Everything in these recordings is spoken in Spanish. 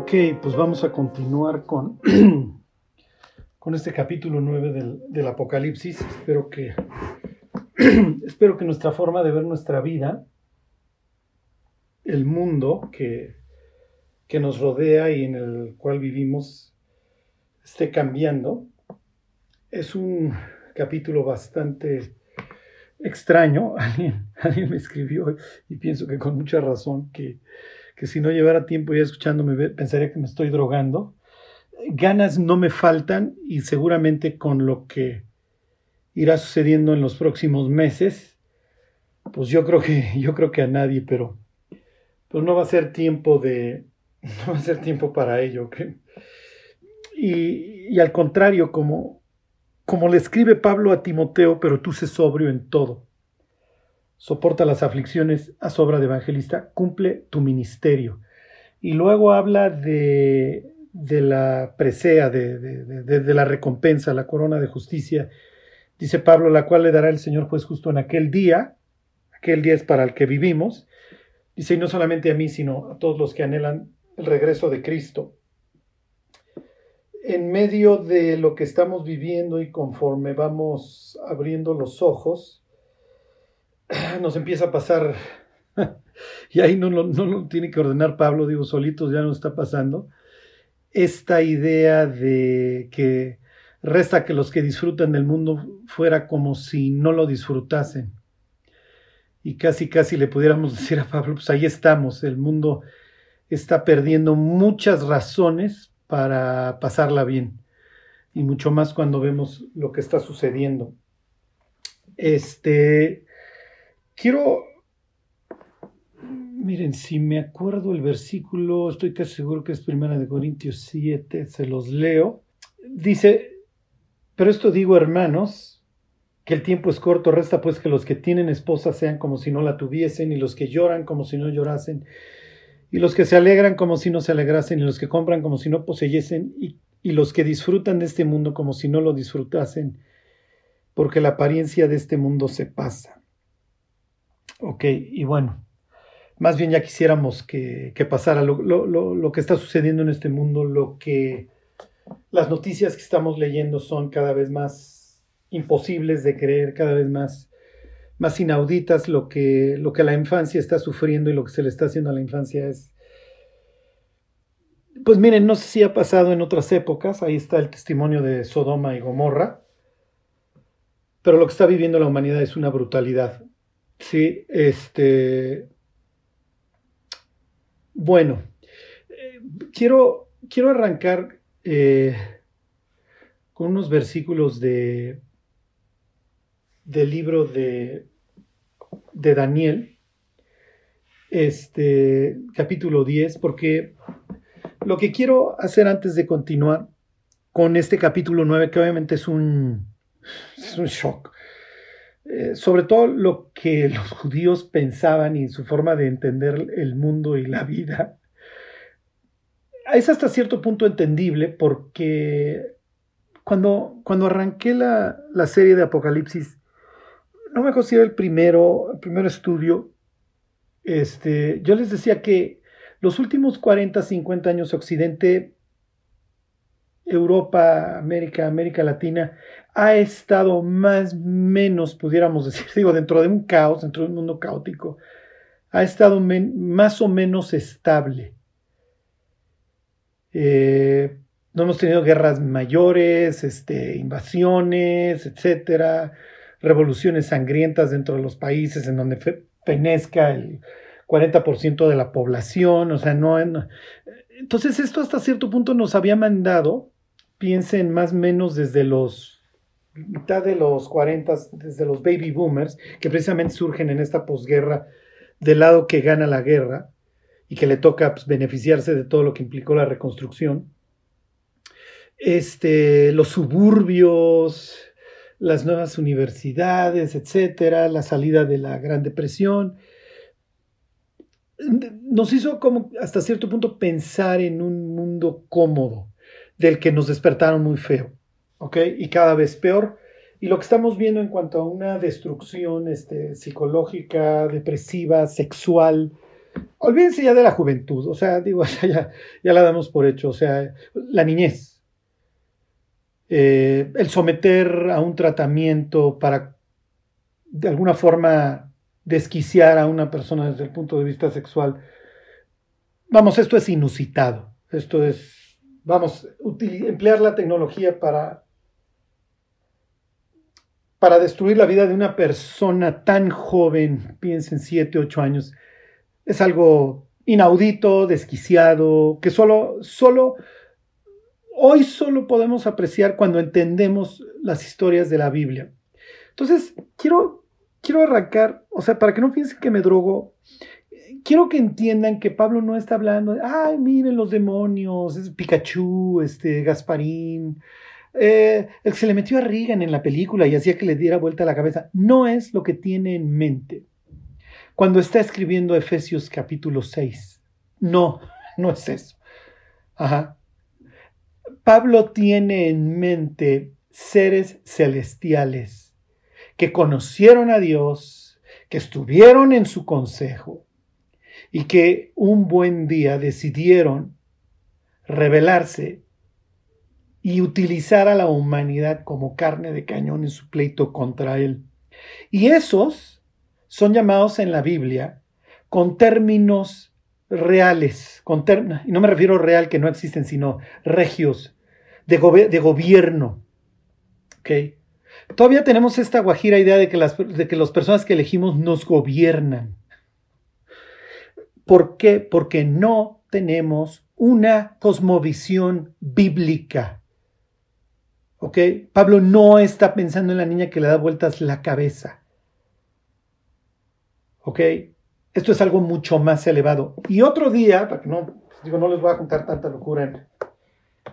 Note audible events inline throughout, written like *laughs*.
Ok, pues vamos a continuar con, *clears throat* con este capítulo 9 del, del Apocalipsis. Espero que, *clears throat* espero que nuestra forma de ver nuestra vida, el mundo que, que nos rodea y en el cual vivimos, esté cambiando. Es un capítulo bastante extraño. *laughs* Alguien, alguien me escribió y pienso que con mucha razón que que si no llevara tiempo ya escuchándome pensaría que me estoy drogando. Ganas no me faltan y seguramente con lo que irá sucediendo en los próximos meses, pues yo creo que *laughs* yo creo que a nadie, pero pues no va a ser tiempo de *laughs* no va a ser tiempo para ello. Y, al contrario, como como le escribe Pablo a Timoteo, pero tú sé sobrio en todo soporta las aflicciones, a obra de evangelista, cumple tu ministerio. Y luego habla de, de la presea, de, de, de, la recompensa, la corona de justicia. Dice Pablo, la cual le dará el Señor juez justo en aquel día. Aquel día es para el que vivimos. Dice, y no solamente a mí, sino a todos los que anhelan el regreso de Cristo. En medio de lo que estamos viviendo y conforme vamos abriendo los ojos, *clears throat* nos empieza a pasar, *laughs* y ahí no, lo tiene que ordenar Pablo, digo, solitos ya nos está pasando, esta idea de que resta que los que disfrutan del mundo fuera como si no lo disfrutasen. Y casi, casi le pudiéramos *laughs* decir a Pablo, pues ahí estamos, el mundo está perdiendo muchas razones para pasarla bien. Y mucho más cuando vemos lo que está sucediendo. Este, Quiero, miren, si me acuerdo el versículo, estoy casi seguro que es primera de Corintios 7, se los leo. Dice, pero esto digo, hermanos, que el tiempo es corto, resta pues que los que tienen esposa sean como si no la tuviesen, y los que lloran como si no llorasen, y los que se alegran como si no se alegrasen, y los que compran como si no poseyesen, y, y los que disfrutan de este mundo como si no lo disfrutasen, porque la apariencia de este mundo se pasa. Ok, y bueno, más bien ya quisiéramos que, pasara lo, que está sucediendo en este mundo, lo que las noticias que estamos leyendo son cada vez más imposibles de creer, cada vez más, más inauditas, lo que, lo que la infancia está sufriendo y lo que se le está haciendo a la infancia es... Pues miren, no sé si ha pasado en otras épocas, ahí está el testimonio de Sodoma y Gomorra, pero lo que está viviendo la humanidad es una brutalidad, Sí, este. Bueno, eh, quiero, quiero arrancar eh, con unos versículos de, del libro de, de Daniel, este, capítulo 10, porque lo que quiero hacer antes de continuar con este capítulo 9, que obviamente es un, es un shock, eh, sobre todo lo que *laughs* los judíos pensaban y su forma de entender el mundo y la vida, es hasta cierto punto entendible porque cuando, cuando arranqué la, serie de Apocalipsis, no me considero el primero, el primer estudio, este, yo les decía que los últimos 40, 50 años Occidente Europa, América, América Latina, ha estado más menos, pudiéramos decir, *laughs* digo, dentro de un caos, dentro de un mundo caótico, ha estado más o menos estable. Eh, no hemos tenido guerras mayores, este, invasiones, etcétera, revoluciones sangrientas dentro de los países en donde penezca el 40% de la población, o sea, no, entonces esto hasta cierto punto nos había mandado piensen más o menos desde los mitad de los 40, desde los baby boomers, que precisamente surgen en esta posguerra del lado que gana la guerra y que le toca pues, beneficiarse de todo lo que implicó la reconstrucción. Este, los suburbios, las nuevas universidades, etcétera, la salida de la Gran Depresión, nos hizo como hasta cierto punto pensar en un mundo cómodo, del que nos despertaron muy feo, ¿ok? Y cada vez peor. Y lo que estamos viendo en cuanto a una destrucción este, psicológica, depresiva, sexual, olvídense ya de la juventud, o sea, *laughs* digo, ya, ya la damos por hecho, o sea, la niñez, eh, el someter a un tratamiento para de alguna forma desquiciar a una persona desde el punto de vista sexual, vamos, esto es inusitado, esto es, vamos, emplear la tecnología para para destruir la vida de una persona tan joven, piensen 7, 8 años, es algo inaudito, desquiciado, que solo, solo, hoy solo podemos apreciar cuando entendemos las historias de la Biblia. Entonces, quiero, quiero arrancar, o sea, para que no piensen que me drogo, quiero que entiendan que Pablo no está hablando ay, miren los demonios, es Pikachu, este, Gasparín, eh, el que se le metió a Reagan en la película y hacía que le diera vuelta la cabeza, no es lo que tiene en mente cuando está escribiendo Efesios capítulo 6. No, no es eso. Pablo tiene en mente seres celestiales que conocieron a Dios, que estuvieron en su consejo y que un buen día decidieron rebelarse y utilizar a la humanidad como carne de cañón en su pleito contra él. Y esos son llamados en la Biblia con términos reales, con y no me refiero real que no existen, sino regios, de, de gobierno. ¿Okay? Todavía tenemos esta guajira idea de que, las, de que las personas que elegimos nos gobiernan. ¿Por qué? Porque no tenemos una cosmovisión bíblica. Pablo no está pensando en la niña que le da vueltas la cabeza. Esto es algo mucho más elevado. Y otro día, para que no, digo, no les voy a contar tanta locura en,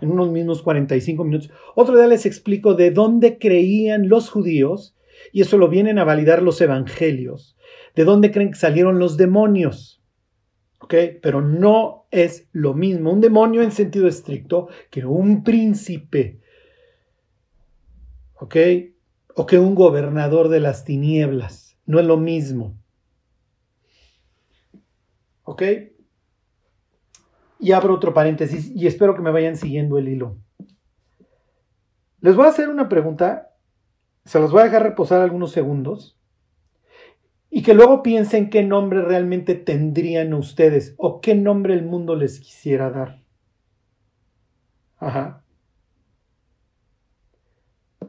en unos mismos 45 minutos, otro día les explico de dónde creían los judíos, y eso lo vienen a validar los evangelios, de dónde creen que salieron los demonios. Pero no es lo mismo un demonio en sentido estricto que un príncipe ¿ok? O que un gobernador de las tinieblas. No es lo mismo. ¿Ok? Y abro otro paréntesis y espero que me vayan siguiendo el hilo. Les voy a hacer una pregunta, se los voy a dejar reposar algunos segundos y que luego piensen qué nombre realmente tendrían ustedes o qué nombre el mundo les quisiera dar. Ajá.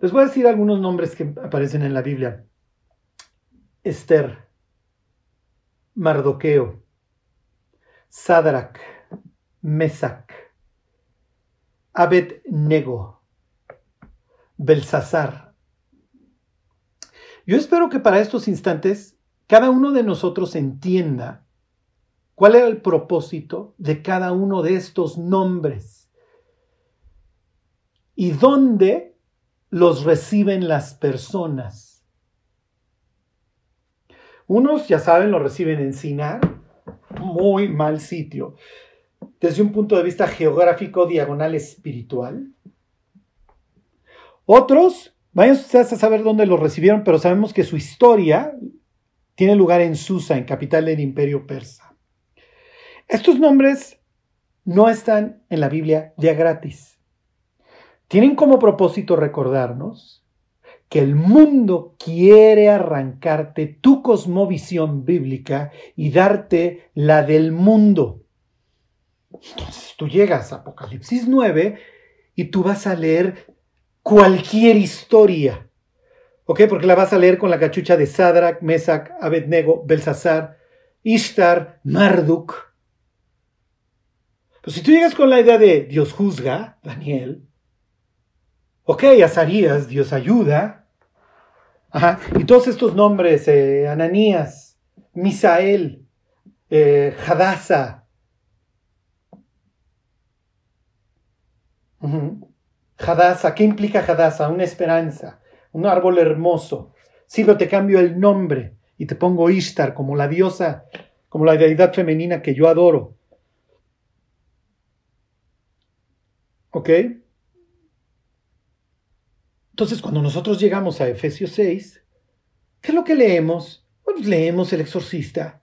Les voy a decir algunos nombres que aparecen en la Biblia. Esther, Mardoqueo, Sadrach, Mesac, Abed-Nego, Belsasar. Yo espero que para estos instantes cada uno de nosotros entienda cuál era el propósito de cada uno de estos nombres y dónde los reciben las personas. Unos, ya saben, lo reciben en Sinar, muy mal sitio, desde un punto de vista geográfico, diagonal, espiritual. Otros, vayan ustedes a saber dónde los recibieron, pero sabemos que su historia tiene lugar en Susa, en capital del imperio persa. Estos nombres no están en la Biblia ya gratis tienen como propósito recordarnos que el mundo quiere arrancarte tu cosmovisión bíblica y darte la del mundo. Entonces tú llegas a Apocalipsis 9 y tú vas a leer cualquier historia. ¿Ok? Porque la vas a leer con la cachucha de Sadrach, Mesach, Abednego, Belsasar, Ishtar, Marduk. Pero si tú llegas con la idea de Dios juzga, Daniel, Ok, Azarías, Dios ayuda. Ajá. Y todos estos nombres, eh, Ananías, Misael, eh, Hadasa. Hadasa, ¿qué implica Hadasa? Una esperanza, un árbol hermoso. Si lo te cambio el nombre y te pongo Ishtar como la diosa, como la deidad femenina que yo adoro. ¿Ok? Entonces, cuando nosotros llegamos a Efesios 6, ¿qué es lo que leemos? Pues leemos el exorcista.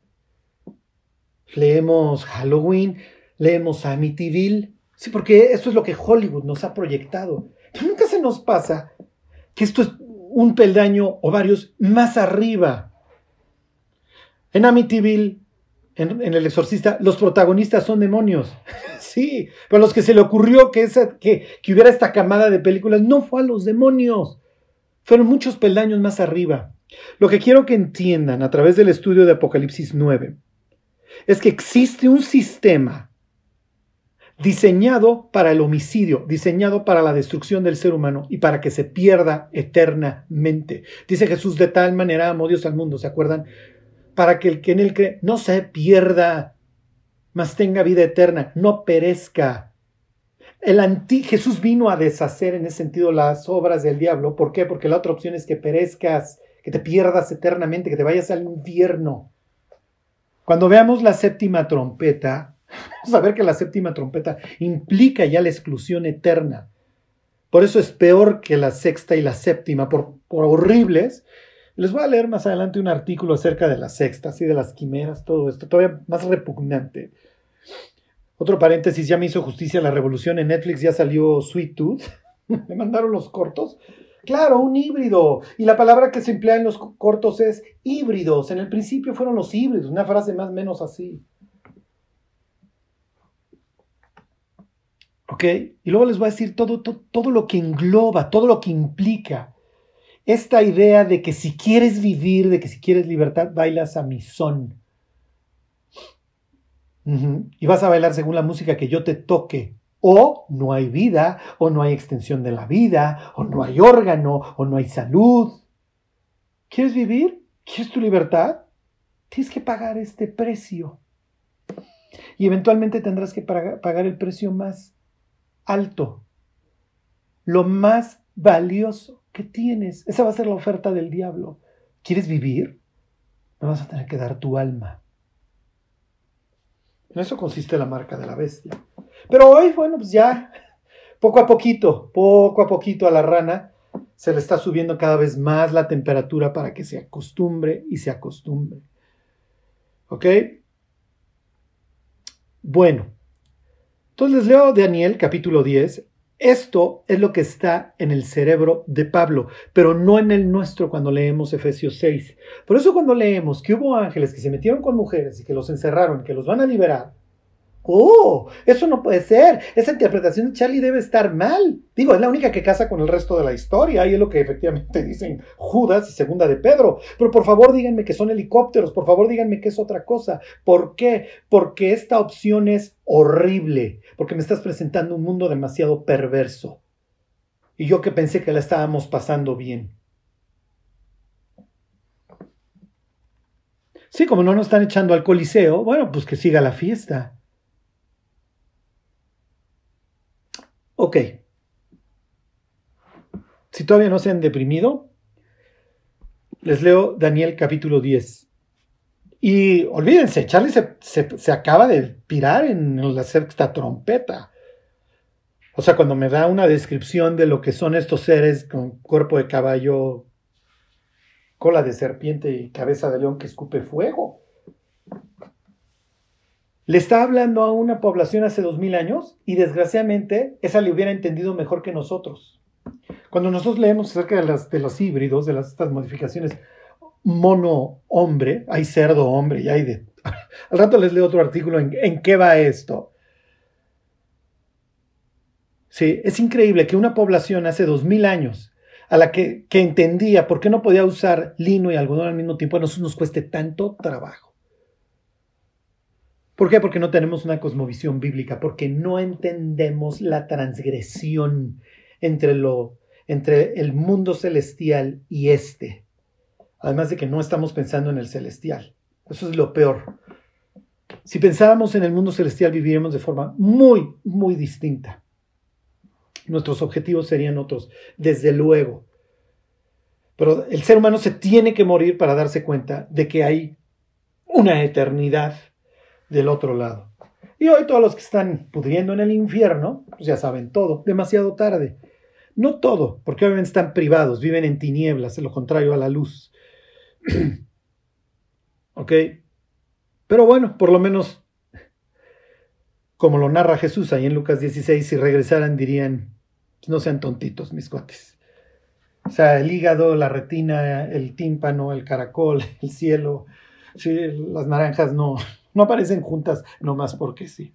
leemos Halloween, leemos Amityville. Sí, porque esto es lo que Hollywood nos ha proyectado. Pero nunca se nos pasa que esto es un peldaño o varios más arriba. En Amityville, en, El Exorcista, los protagonistas son demonios. *laughs* sí, pero los que se le ocurrió que, esa, que, que hubiera esta camada de películas no fue a los demonios. Fueron muchos peldaños más arriba. Lo que quiero que entiendan a través del estudio de Apocalipsis 9 es que existe un sistema diseñado para el homicidio, diseñado para la destrucción del ser humano y para que se pierda eternamente. Dice Jesús, de tal manera amó Dios al mundo, ¿se acuerdan? Para que el que en él cree no se pierda, mas tenga vida eterna, no perezca. El anti Jesús vino a deshacer en ese sentido las obras del diablo. ¿Por qué? Porque la otra opción es que perezcas, que te pierdas eternamente, que te vayas al infierno. Cuando veamos la séptima trompeta, *laughs* Vamos a ver que la séptima trompeta implica ya la exclusión eterna. Por eso es peor que la sexta y la séptima, por, horribles. Les voy a leer más adelante un artículo acerca de la sexta, así de las quimeras, todo esto, todavía más repugnante. Otro paréntesis, ya me hizo justicia la revolución en Netflix, ya salió Sweet Tooth. *laughs* me mandaron los cortos. Claro, un híbrido. Y la palabra que se emplea en los cortos es híbridos. En el principio fueron los híbridos, una frase más o menos así. ¿Ok? Y luego les voy a decir todo, todo, lo que engloba, todo lo que implica esta idea de que si quieres vivir, de que si quieres libertad, bailas a mi son. Y vas a bailar según la música que yo te toque. O no hay vida, o no hay extensión de la vida, o no hay órgano, o no hay salud. ¿Quieres vivir? ¿Quieres tu libertad? Tienes que pagar este precio. Y eventualmente tendrás que pagar el precio más alto, lo más valioso que tienes. Esa va a ser la oferta del diablo. ¿Quieres vivir? Me vas a tener que dar tu alma. En eso consiste la marca de la bestia. Pero hoy, bueno, pues ya, poco a poquito, poco a poquito a la rana se le está subiendo cada vez más la temperatura para que se acostumbre y se acostumbre. ¿Ok? Bueno, entonces les leo Daniel capítulo 10. Esto es lo que está en el cerebro de Pablo, pero no en el nuestro cuando leemos Efesios 6. Por eso cuando leemos que hubo ángeles que se metieron con mujeres y que los encerraron, que los van a liberar, Oh, eso no puede ser. Esa interpretación de Charlie debe estar mal. Digo, es la única que casa con el resto de la historia y es lo que efectivamente *laughs* dicen Judas y Segunda de Pedro. Pero por favor díganme que son helicópteros, por favor díganme que es otra cosa. ¿Por qué? Porque esta opción es horrible, porque me estás presentando un mundo demasiado perverso. Y yo que pensé que la estábamos pasando bien. Sí, como no nos están echando al coliseo, bueno, pues que siga la fiesta. Ok. Si todavía no se han deprimido, les leo Daniel capítulo 10. Y olvídense, Charlie se, acaba de pirar en la sexta trompeta. O sea, cuando me da una descripción de lo que son estos seres con cuerpo de caballo, cola de serpiente y cabeza de león que escupe fuego. Le está hablando a una población hace dos mil años y desgraciadamente esa le hubiera entendido mejor que nosotros. Cuando nosotros leemos acerca de, las, de los híbridos, de las, estas modificaciones mono-hombre, hay cerdo-hombre y hay de... *laughs* Al rato les leo otro artículo en, en qué va esto. Sí, es increíble que una población hace dos mil años a la que, que, entendía por qué no podía usar lino y algodón al mismo tiempo, a nosotros nos cueste tanto trabajo. ¿Por qué? Porque no tenemos una cosmovisión bíblica, porque no entendemos la transgresión entre, lo, entre el mundo celestial y este. Además de que no estamos pensando en el celestial. Eso es lo peor. Si pensáramos en el mundo celestial, viviríamos de forma muy, muy distinta. Nuestros objetivos serían otros, desde luego. Pero el ser humano se tiene que morir para darse cuenta de que hay una eternidad del otro lado. Y hoy todos los que están pudriendo en el infierno, pues ya saben todo, demasiado tarde. No todo, porque obviamente están privados, viven en tinieblas, es lo contrario a la luz. *clears throat* ¿Ok? Pero bueno, por lo menos, como lo narra Jesús ahí en Lucas 16, si regresaran dirían, no sean tontitos, mis cuates. O sea, el hígado, la retina, el tímpano, el caracol, *laughs* el cielo, las naranjas no, no aparecen juntas nomás porque sí.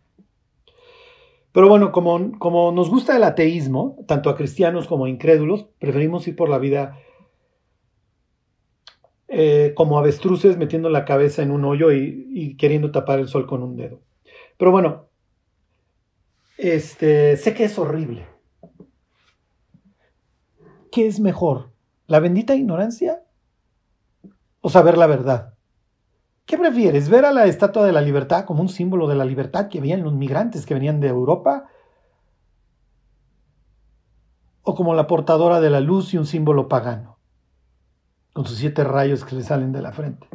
Pero bueno, como, como nos gusta el ateísmo, tanto a cristianos como a incrédulos, preferimos ir por la vida eh, como avestruces metiendo la cabeza en un hoyo y, queriendo tapar el sol con un dedo. Pero bueno, este, sé que es horrible. ¿Qué es mejor? ¿La bendita ignorancia o saber la verdad? ¿Qué prefieres? ¿Ver a la Estatua de la Libertad como un símbolo de la libertad que veían los migrantes que venían de Europa? ¿O como la portadora de la luz y un símbolo pagano? Con sus siete rayos que le salen de la frente.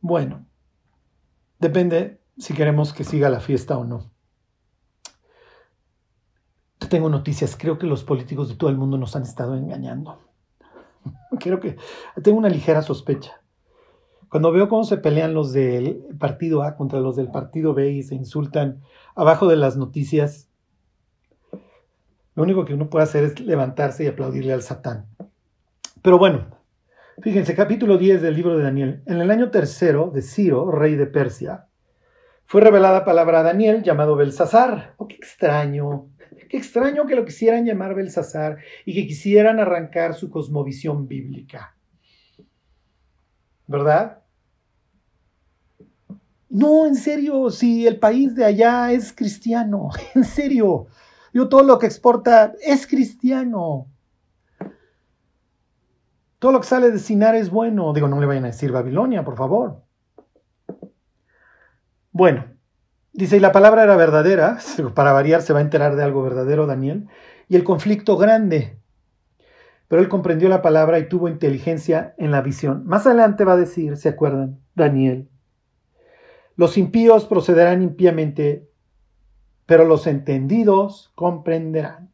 Bueno, depende si queremos que siga la fiesta o no. tengo noticias. Creo que los políticos de todo el mundo nos han estado engañando. *laughs* Creo que tengo una ligera sospecha. Cuando veo cómo se pelean los del partido A contra los del partido B y se insultan abajo de las noticias, lo único que uno puede hacer es levantarse y aplaudirle al Satán. Pero bueno, fíjense, capítulo 10 del libro de Daniel. En el año tercero de Ciro, rey de Persia, fue revelada palabra a Daniel llamado Belsasar. Oh, qué extraño. Qué extraño que lo quisieran llamar Belsasar y que quisieran arrancar su cosmovisión bíblica. ¿Verdad? No, en serio, si el país de allá es cristiano, *laughs* en serio. Yo todo lo que exporta es cristiano. Todo lo que sale de Sinar es bueno. Digo, no le vayan a decir Babilonia, por favor. Bueno, dice, y la palabra era verdadera, *laughs* para variar se va a enterar de algo verdadero Daniel, y el conflicto grande. Pero él comprendió la palabra y tuvo inteligencia en la visión. Más adelante va a decir, ¿se acuerdan? Daniel, los impíos procederán impíamente, pero los entendidos comprenderán.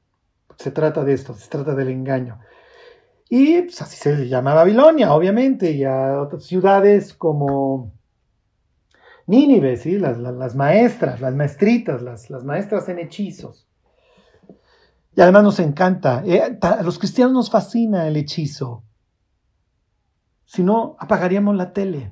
Se trata de esto, se trata del engaño. Y pues, así se llama Babilonia, obviamente, y a otras ciudades como Nínive, ¿sí? las, maestras, las maestritas, las, las, maestras en hechizos. Y además nos encanta, eh, a los cristianos nos fascina el hechizo. Si no, apagaríamos la tele.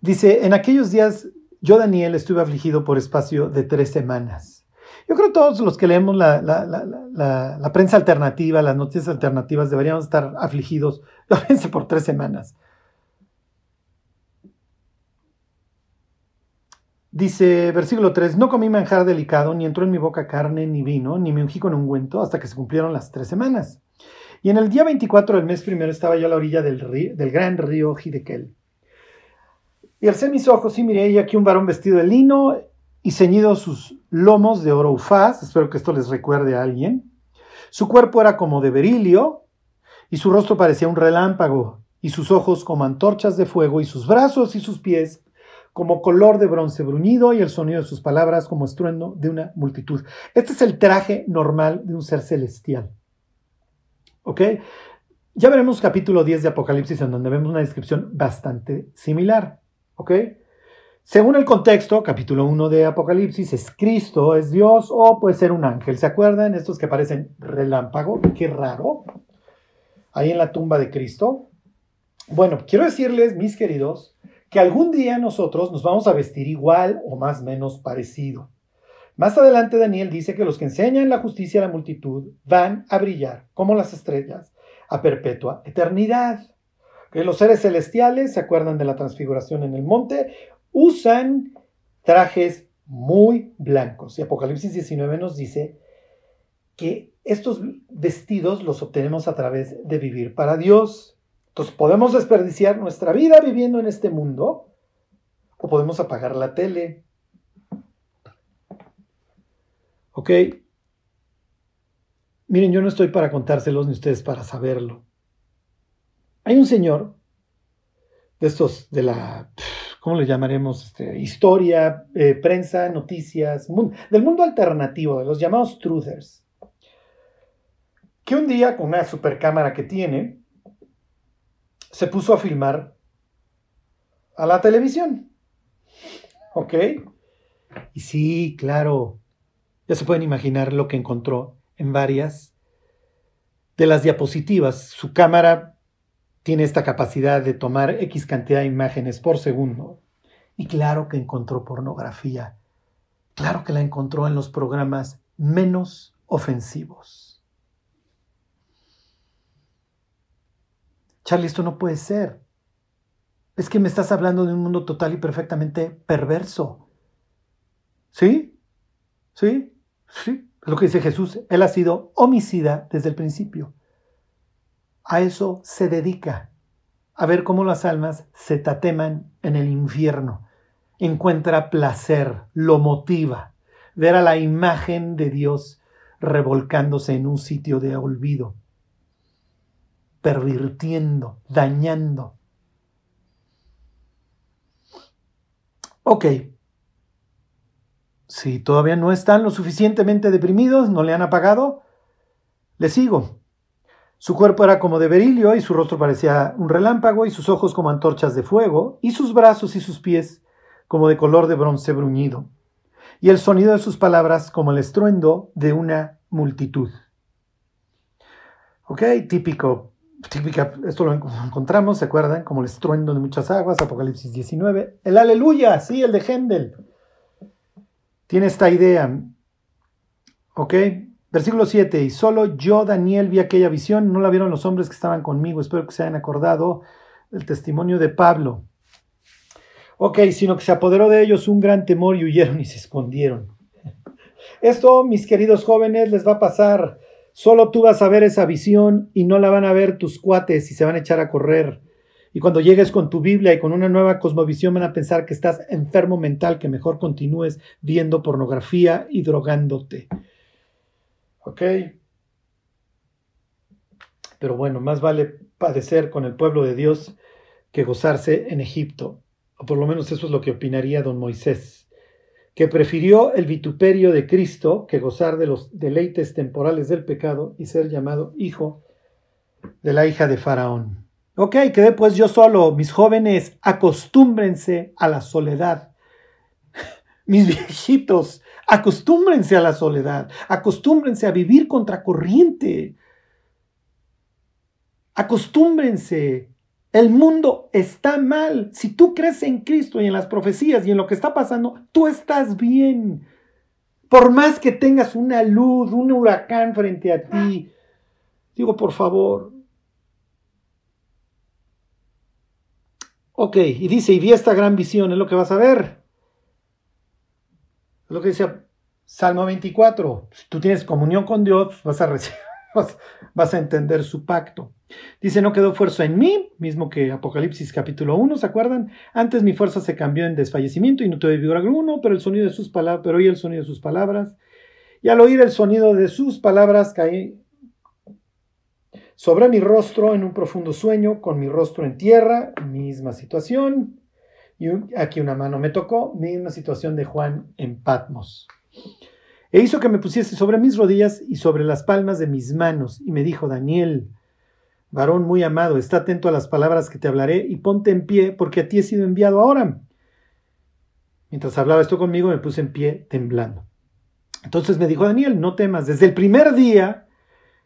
Dice, en aquellos días yo, Daniel, estuve afligido por espacio de tres semanas. Yo creo que todos los que leemos la, la, prensa alternativa, las noticias alternativas, deberíamos estar afligidos, *laughs* por tres semanas. Dice, versículo 3, no comí manjar delicado, ni entró en mi boca carne, ni vino, ni me ungí con ungüento, hasta que se cumplieron las tres semanas. Y en el día 24 del mes primero estaba yo a la orilla del, río, del gran río Hidekel. Y alcé mis ojos y miré y aquí un varón vestido de lino y ceñido sus lomos de oro ufaz, espero que esto les recuerde a alguien. Su cuerpo era como de berilio y su rostro parecía un relámpago y sus ojos como antorchas de fuego y sus brazos y sus pies como color de bronce bruñido y el sonido de sus palabras como estruendo de una multitud. Este es el traje normal de un ser celestial. ¿Ok? Ya veremos capítulo 10 de Apocalipsis en donde vemos una descripción bastante similar. ¿Ok? Según el contexto, capítulo 1 de Apocalipsis, es Cristo, es Dios o puede ser un ángel. ¿Se acuerdan? Estos que parecen relámpago, qué raro. Ahí en la tumba de Cristo. Bueno, quiero decirles, mis queridos, que algún día nosotros nos vamos a vestir igual o más menos parecido. Más adelante Daniel dice que los que enseñan la justicia a la multitud van a brillar como las estrellas a perpetua eternidad los seres celestiales, ¿se acuerdan de la transfiguración en el monte? Usan trajes muy blancos. Y Apocalipsis 19 nos dice que estos vestidos los obtenemos a través de vivir para Dios. Entonces podemos desperdiciar nuestra vida viviendo en este mundo o podemos apagar la tele. ¿Ok? Miren, yo no estoy para contárselos ni ustedes para saberlo. Hay un señor de estos, de la, ¿cómo le llamaremos? Este, historia, eh, prensa, noticias, del mundo alternativo, de los llamados truthers, que un día con una supercámara que tiene, se puso a filmar a la televisión. ¿Ok? Y sí, claro, ya se pueden imaginar lo que encontró en varias de las diapositivas. Su cámara tiene esta capacidad de tomar X cantidad de imágenes por segundo. Y claro que encontró pornografía. Claro que la encontró en los programas menos ofensivos. Charlie, esto no puede ser. Es que me estás hablando de un mundo total y perfectamente perverso. ¿Sí? ¿Sí? Sí. Es lo que dice Jesús. Él ha sido homicida desde el principio. A eso se dedica. A ver cómo las almas se tateman en el infierno. Encuentra placer, lo motiva. Ver a la imagen de Dios revolcándose en un sitio de olvido, pervirtiendo, dañando. Ok, si todavía no están lo suficientemente deprimidos, no le han apagado, le sigo. Su cuerpo era como de berilio y su rostro parecía un relámpago y sus ojos como antorchas de fuego y sus brazos y sus pies como de color de bronce bruñido y el sonido de sus palabras como el estruendo de una multitud. Ok, típico, típica, esto lo encontramos, ¿se acuerdan? Como el estruendo de muchas aguas, Apocalipsis 19. El aleluya, sí, el de Hendel. Tiene esta idea. Ok, versículo 7. Y solo yo, Daniel, vi aquella visión, no la vieron los hombres que estaban conmigo. Espero que se hayan acordado del testimonio de Pablo. Ok, sino que se apoderó de ellos un gran temor y huyeron y se escondieron. Esto, mis queridos jóvenes, les va a pasar. Solo tú vas a ver esa visión y no la van a ver tus cuates y se van a echar a correr. Y cuando llegues con tu Biblia y con una nueva cosmovisión van a pensar que estás enfermo mental, que mejor continúes viendo pornografía y drogándote. ¿Ok? Pero bueno, más vale padecer con el pueblo de Dios que gozarse en Egipto o por lo menos eso es lo que opinaría don Moisés, que prefirió el vituperio de Cristo que gozar de los deleites temporales del pecado y ser llamado hijo de la hija de Faraón. Ok, quedé pues yo solo, mis jóvenes, acostúmbrense a la soledad. *laughs* Mis viejitos, acostúmbrense a la soledad, acostúmbrense a vivir contracorriente. Acostúmbrense el mundo está mal. Si tú crees en Cristo y en las profecías y en lo que está pasando, tú estás bien. Por más que tengas una luz, un huracán frente a ti, digo, por favor. Ok, y dice, y vi esta gran visión, es lo que vas a ver. Es lo que dice Salmo 24. Si tú tienes comunión con Dios, vas a recibir, *laughs* a entender su pacto. Dice, no quedó fuerza en mí, mismo que Apocalipsis capítulo 1, ¿se acuerdan? Antes mi fuerza se cambió en desfallecimiento y no tuve vigor alguno, pero el sonido de sus palabras, pero oí el sonido de sus palabras. Y al oír el sonido de sus palabras caí sobre mi rostro en un profundo sueño, con mi rostro en tierra, misma situación. Y aquí una mano me tocó, misma situación de Juan en Patmos. E hizo que me pusiese sobre mis rodillas y sobre las palmas de mis manos, y me dijo, Daniel, Varón muy amado, está atento a las palabras que te hablaré y ponte en pie, porque a ti he sido enviado ahora. Mientras hablaba esto conmigo, me puse en pie temblando. Entonces me dijo Daniel, no temas, desde el primer día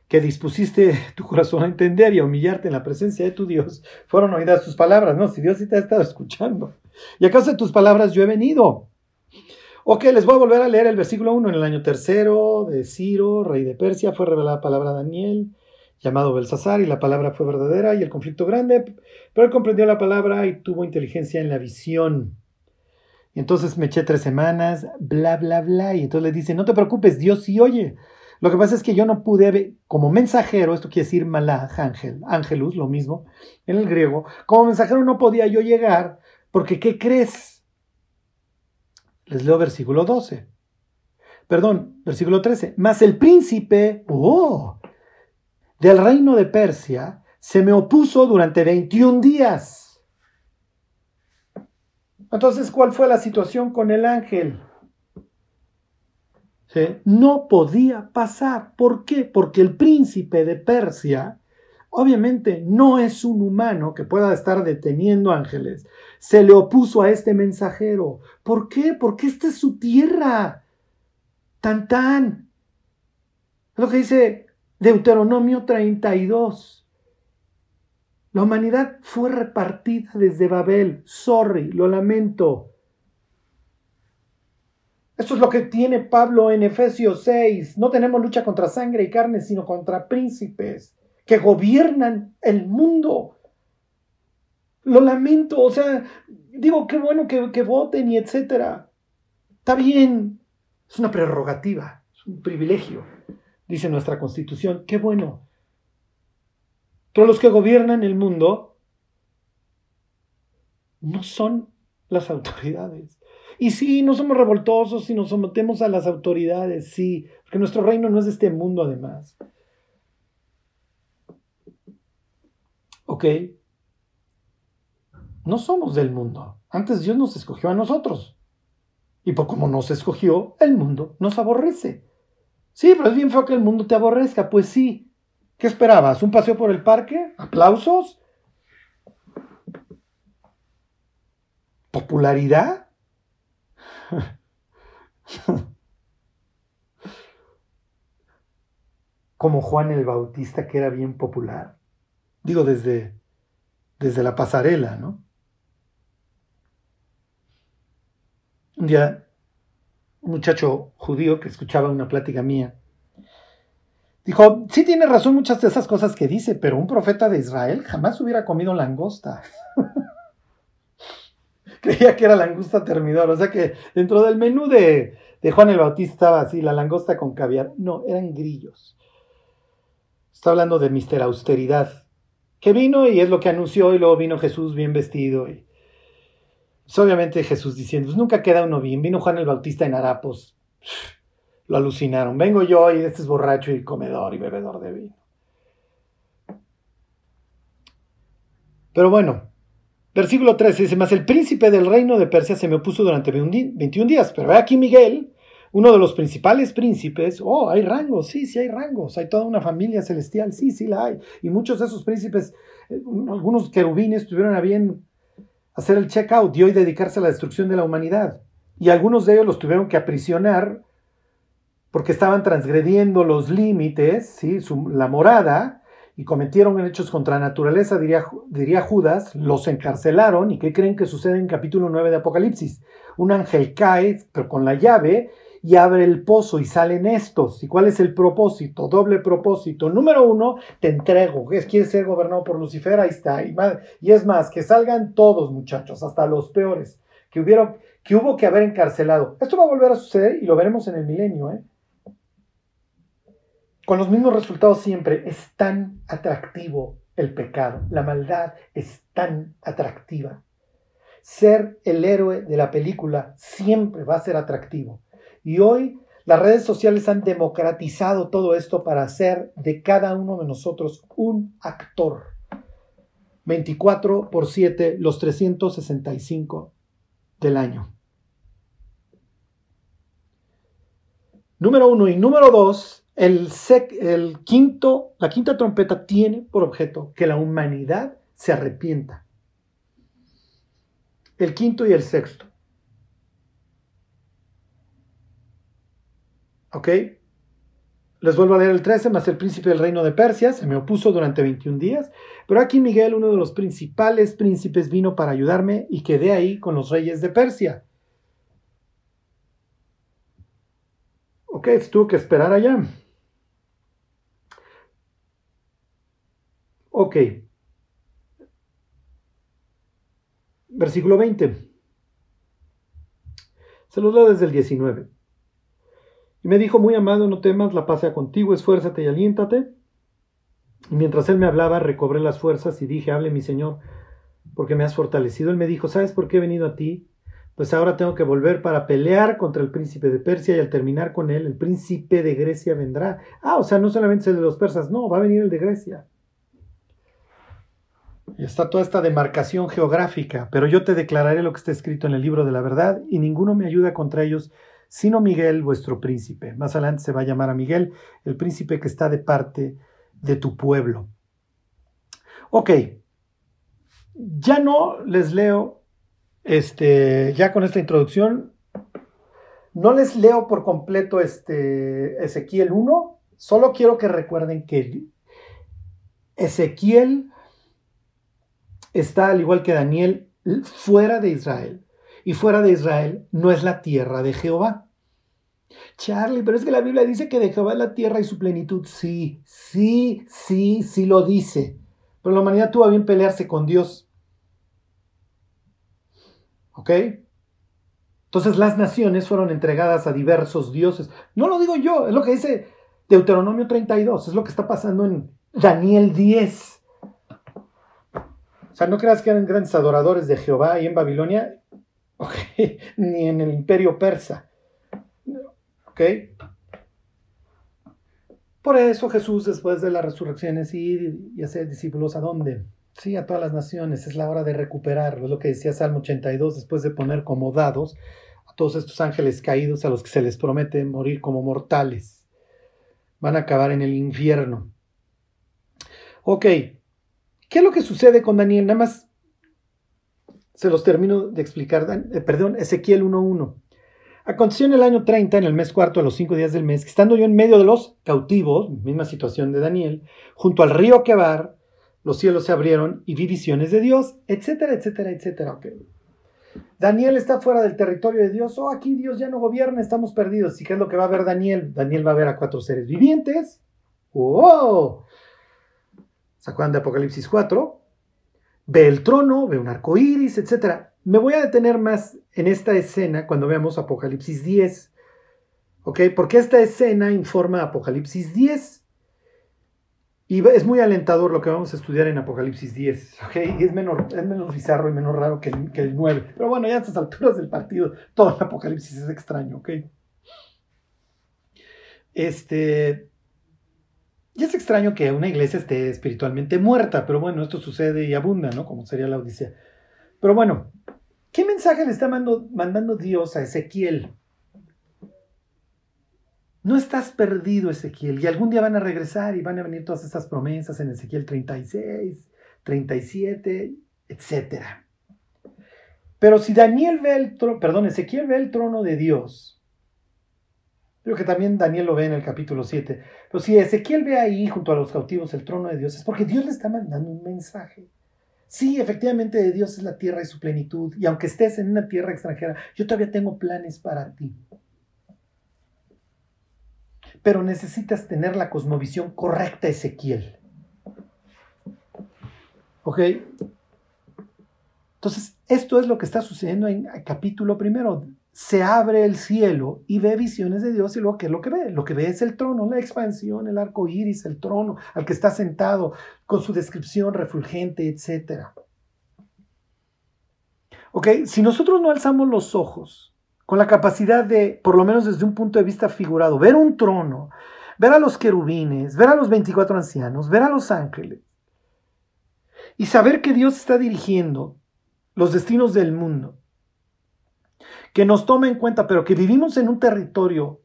que dispusiste tu corazón a entender y a humillarte en la presencia de tu Dios, fueron oídas tus palabras, ¿no? Si Dios sí te ha estado escuchando. Y acaso de tus palabras yo he venido. Ok, les voy a volver a leer el versículo 1. En el año tercero de Ciro, rey de Persia, fue revelada la palabra a Daniel llamado Belsasar, y la palabra fue verdadera y el conflicto grande, pero él comprendió la palabra y tuvo inteligencia en la visión. Y entonces me eché tres semanas, bla, bla, bla, y entonces le dice, no te preocupes, Dios sí oye. Lo que pasa es que yo no pude, como mensajero, esto quiere decir malaj, ángel, ángelus, lo mismo, en el griego, como mensajero no podía yo llegar, porque ¿qué crees? Les leo versículo 12. Perdón, versículo 13. Más el príncipe, oh, del reino de Persia se me opuso durante 21 días. Entonces, ¿cuál fue la situación con el ángel? No podía pasar. ¿Por qué? Porque el príncipe de Persia Obviamente no es un humano que pueda estar deteniendo ángeles. Se le opuso a este mensajero. ¿Por qué? Porque esta es su tierra. Tan tan. Lo que dice Deuteronomio 32. La humanidad fue repartida desde Babel. Sorry, lo lamento. Esto es lo que tiene Pablo en Efesios 6. No tenemos lucha contra sangre y carne, sino contra príncipes que gobiernan el mundo. Lo lamento, o sea, digo, qué bueno que, voten y etcétera. Está bien, es una prerrogativa, es un privilegio, dice nuestra constitución. Qué bueno. Todos los que gobiernan el mundo no son las autoridades. Y sí, no somos revoltosos y nos sometemos a las autoridades, sí, porque nuestro reino no es de este mundo además. ¿Ok? No somos del mundo. Antes Dios nos escogió a nosotros. Y por como nos escogió, el mundo nos aborrece. Sí, pero es bien feo que el mundo te aborrezca. Pues sí. ¿Qué esperabas? ¿Un paseo por el parque? ¿Aplausos? ¿Popularidad? *laughs* Como Juan el Bautista, que era bien popular. Digo, desde, desde la pasarela, ¿no? Un día, un muchacho judío que escuchaba una plática mía, dijo, sí tiene razón muchas de esas cosas que dice, pero un profeta de Israel jamás hubiera comido langosta. *laughs* creía que era langosta termidor. O sea que dentro del menú de, Juan el Bautista estaba así, la langosta con caviar. No, eran grillos. Está hablando de Mister Austeridad, que vino y es lo que anunció y luego vino Jesús bien vestido. Y, pues, obviamente Jesús diciendo, pues nunca queda uno bien. Vino Juan el Bautista en harapos. Lo alucinaron. Vengo yo y este es borracho y comedor y bebedor de vino. Pero bueno, Versículo 13 dice, más el príncipe del reino de Persia se me opuso durante 21 días. Pero ve aquí Miguel, uno de los principales príncipes. Oh, hay rangos, sí, sí hay rangos. Hay toda una familia celestial, sí, sí la hay. Y muchos de esos príncipes, eh, algunos querubines tuvieron a bien hacer el check-out y hoy dedicarse a la destrucción de la humanidad. Y algunos de ellos los tuvieron que aprisionar porque estaban transgrediendo los límites, ¿sí? la morada, y cometieron hechos contra la naturaleza, diría, diría Judas, los encarcelaron y ¿qué creen que sucede en capítulo 9 de Apocalipsis? Un ángel cae, pero con la llave, y abre el pozo y salen estos. ¿Y cuál es el propósito? Doble propósito. Número uno, te entrego. ¿Quieres ser gobernado por Lucifer? Ahí está. Y, y es más, que salgan todos, muchachos, hasta los peores, que, hubieron, que hubo que haber encarcelado. Esto va a volver a suceder y lo veremos en el milenio, ¿eh? con los mismos resultados siempre. Es tan atractivo el pecado, la maldad es tan atractiva. Ser el héroe de la película siempre va a ser atractivo. Y hoy las redes sociales han democratizado todo esto para hacer de cada uno de nosotros un actor. 24 por 7, los 365 del año. Número uno y número dos, el, el quinto, la quinta trompeta tiene por objeto que la humanidad se arrepienta. El quinto y el sexto. ¿Ok? Les vuelvo a leer el 13, más el príncipe del reino de Persia se me opuso durante 21 días, pero aquí Miguel, uno de los principales príncipes, vino para ayudarme y quedé ahí con los reyes de Persia. Ok, tuvo que esperar allá. Ok. Versículo 20. Se los leo desde el 19. Y me dijo, muy amado, no temas, la paz sea contigo, esfuérzate y aliéntate. Y mientras él me hablaba, recobré las fuerzas y dije, hable mi Señor, porque me has fortalecido. Él me dijo, ¿sabes por qué he venido a ti? Pues ahora tengo que volver para pelear contra el príncipe de Persia y al terminar con él, el príncipe de Grecia vendrá. Ah, o sea, no solamente es el de los persas, no, va a venir el de Grecia. Está toda esta demarcación geográfica, pero yo te declararé lo que está escrito en el libro de la verdad y ninguno me ayuda contra ellos, sino Miguel, vuestro príncipe. Más adelante se va a llamar a Miguel, el príncipe que está de parte de tu pueblo. Ok, ya no les leo, este, ya con esta introducción, no les leo por completo este Ezequiel 1, solo quiero que recuerden que Ezequiel está, al igual que Daniel, fuera de Israel. Y fuera de Israel no es la tierra de Jehová. Charlie, pero es que la Biblia dice que de Jehová es la tierra y su plenitud. Sí, sí, sí, sí lo dice. Pero la humanidad tuvo a bien pelearse con Dios. ¿Ok? Entonces las naciones fueron entregadas a diversos dioses. No lo digo yo, es lo que dice Deuteronomio 32, es lo que está pasando en Daniel 10. O sea, no creas que eran grandes adoradores de Jehová ahí en Babilonia, *laughs* ni en el imperio persa. ¿Ok? Por eso Jesús, después de la resurrección, es ir y hacer discípulos a dónde? Sí, a todas las naciones. Es la hora de recuperarlo. Es lo que decía Salmo 82, después de poner como dados a todos estos ángeles caídos a los que se les promete morir como mortales. Van a acabar en el infierno. Ok, ¿qué es lo que sucede con Daniel? Nada más se los termino de explicar. Eh, perdón, Ezequiel 1.1. Aconteció en el año 30, en el mes cuarto, a los cinco días del mes, que estando yo en medio de los cautivos, misma situación de Daniel, junto al río Quebar, los cielos se abrieron y vi visiones de Dios, etcétera, etcétera, etcétera. Daniel está fuera del territorio de Dios. Oh, aquí Dios ya no gobierna, estamos perdidos. ¿Y qué es lo que va a ver Daniel? Daniel va a ver a cuatro seres vivientes. ¡Oh! ¿Se acuerdan de Apocalipsis 4? Ve el trono, ve un arco iris, etc. Me voy a detener más en esta escena cuando veamos Apocalipsis 10. ¿Ok? Porque esta escena informa Apocalipsis 10. Y es muy alentador lo que vamos a estudiar en Apocalipsis 10, ¿ok? Y es menos, es menos bizarro y menos raro que, que, el 9. Pero bueno, ya a estas alturas del partido, todo el Apocalipsis es extraño, ¿ok? Este... Y es extraño que una iglesia esté espiritualmente muerta, pero bueno, esto sucede y abunda, ¿no? Como sería la Odisea. Pero bueno, ¿qué mensaje le está mandando Dios a Ezequiel? No estás perdido, Ezequiel, y algún día van a regresar y van a venir todas estas promesas en Ezequiel 36, 37, etc. Pero si Daniel ve el trono, perdón, Ezequiel ve el trono de Dios, creo que también Daniel lo ve en el capítulo 7, pero si Ezequiel ve ahí junto a los cautivos el trono de Dios, es porque Dios le está mandando un mensaje. Sí, efectivamente de Dios es la tierra y su plenitud, y aunque estés en una tierra extranjera, yo todavía tengo planes para ti pero necesitas tener la cosmovisión correcta, Ezequiel. ¿Ok? Entonces, esto es lo que está sucediendo en el capítulo primero. Se abre el cielo y ve visiones de Dios y luego, ¿qué es lo que ve? Lo que ve es el trono, la expansión, el arco iris, el trono al que está sentado con su descripción refulgente, etc. ¿Ok? Si nosotros no alzamos los ojos con la capacidad de, por lo menos desde un punto de vista figurado, ver un trono, ver a los querubines, ver a los 24 ancianos, ver a los ángeles y saber que Dios está dirigiendo los destinos del mundo, que nos toma en cuenta, pero que vivimos en un territorio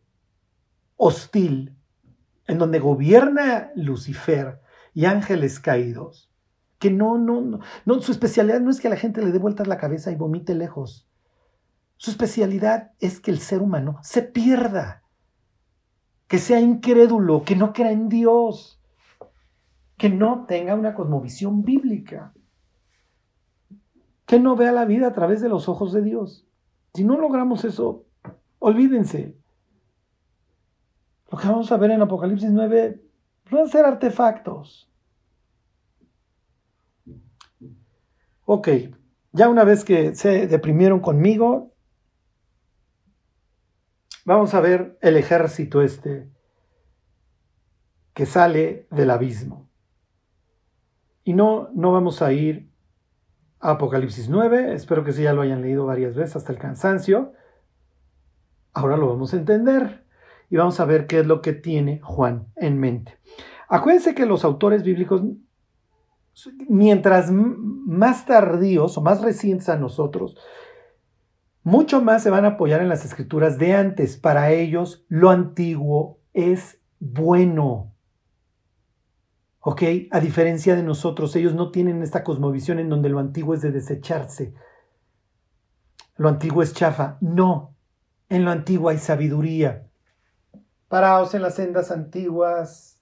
hostil, en donde gobierna Lucifer y ángeles caídos, que no, no, no, no, su especialidad no es que a la gente le dé vueltas la cabeza y vomite lejos. Su especialidad es que el ser humano se pierda, que sea incrédulo, que no crea en Dios, que no tenga una cosmovisión bíblica, que no vea la vida a través de los ojos de Dios. Si no logramos eso, olvídense. Lo que vamos a ver en Apocalipsis 9 van a ser artefactos. Ok, ya una vez que se deprimieron conmigo, Vamos a ver el ejército este que sale del abismo. Y no, no vamos a ir Apocalipsis 9, espero que sí ya lo hayan leído varias veces hasta el cansancio. Ahora lo vamos a entender y vamos a ver qué es lo que tiene Juan en mente. Acuérdense que los autores bíblicos, mientras más tardíos o más recientes a nosotros, mucho más se van a apoyar en las escrituras de antes. Para ellos lo antiguo es bueno. ¿Ok? A diferencia de nosotros, ellos no tienen esta cosmovisión en donde lo antiguo es de desecharse. Lo antiguo es chafa. No, en lo antiguo hay sabiduría. Paraos en las sendas antiguas